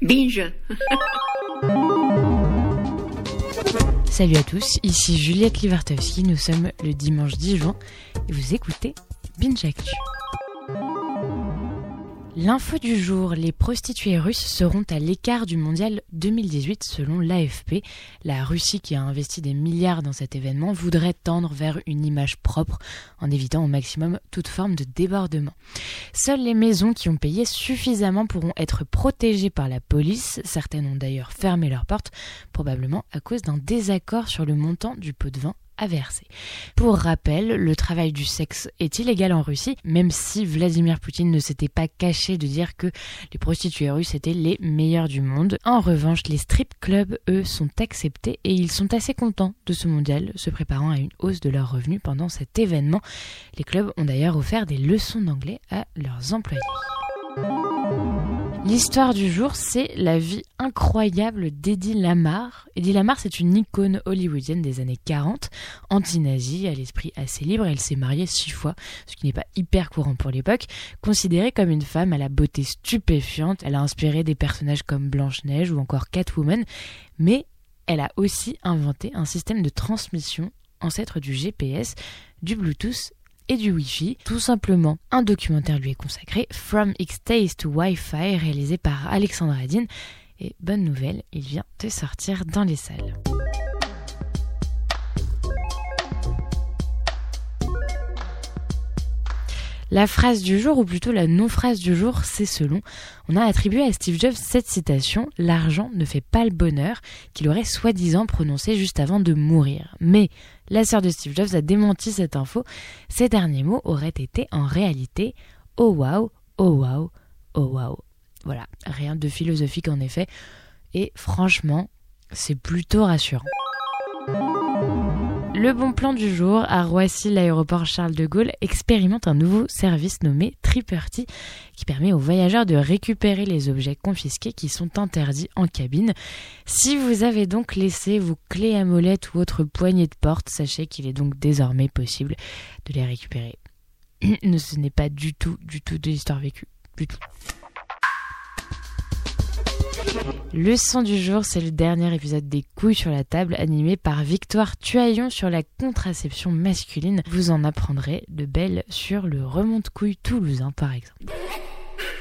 Binge Salut à tous, ici Juliette Livartowski, nous sommes le dimanche 10 juin et vous écoutez Binge Actu. L'info du jour, les prostituées russes seront à l'écart du mondial 2018 selon l'AFP. La Russie qui a investi des milliards dans cet événement voudrait tendre vers une image propre en évitant au maximum toute forme de débordement. Seules les maisons qui ont payé suffisamment pourront être protégées par la police. Certaines ont d'ailleurs fermé leurs portes, probablement à cause d'un désaccord sur le montant du pot de vin Pour rappel, le travail du sexe est illégal en Russie, même si Vladimir Poutine ne s'était pas caché de dire que les prostituées russes étaient les meilleures du monde. En revanche, les strip clubs, eux, sont acceptés et ils sont assez contents de ce mondial, se préparant à une hausse de leurs revenus pendant cet événement. Les clubs ont d'ailleurs offert des leçons d'anglais à leurs employés. L'histoire du jour, c'est la vie incroyable d'Eddie Lamar. Eddie Lamar, c'est une icône hollywoodienne des années 40, anti-nazie, à l'esprit assez libre. Elle s'est mariée six fois, ce qui n'est pas hyper courant pour l'époque. Considérée comme une femme à la beauté stupéfiante, elle a inspiré des personnages comme Blanche-Neige ou encore Catwoman, mais elle a aussi inventé un système de transmission ancêtre du GPS, du Bluetooth et du Wi-Fi. Tout simplement, un documentaire lui est consacré, From X-Days to Wi-Fi, réalisé par Alexandre Adine. Et bonne nouvelle, il vient de sortir dans les salles. La phrase du jour, ou plutôt la non-phrase du jour, c'est selon. On a attribué à Steve Jobs cette citation L'argent ne fait pas le bonheur, qu'il aurait soi-disant prononcé juste avant de mourir. Mais la sœur de Steve Jobs a démenti cette info. Ces derniers mots auraient été en réalité Oh wow, oh wow, oh wow. Voilà, rien de philosophique en effet. Et franchement, c'est plutôt rassurant. Le bon plan du jour, à Roissy, l'aéroport Charles de Gaulle expérimente un nouveau service nommé Triperty qui permet aux voyageurs de récupérer les objets confisqués qui sont interdits en cabine. Si vous avez donc laissé vos clés à molette ou autres poignées de porte, sachez qu'il est donc désormais possible de les récupérer. Ce n'est pas du tout, du tout de l'histoire vécue. Du tout. Le son du jour, c'est le dernier épisode des couilles sur la table animé par Victoire Tuaillon sur la contraception masculine. Vous en apprendrez de belles sur le remonte-couille toulousain par exemple.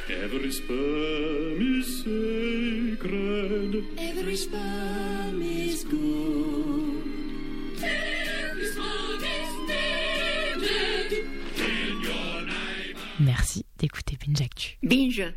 Every sperm is sacred. Every sperm is good. Every sperm is Merci d'écouter Binge Actu. Binge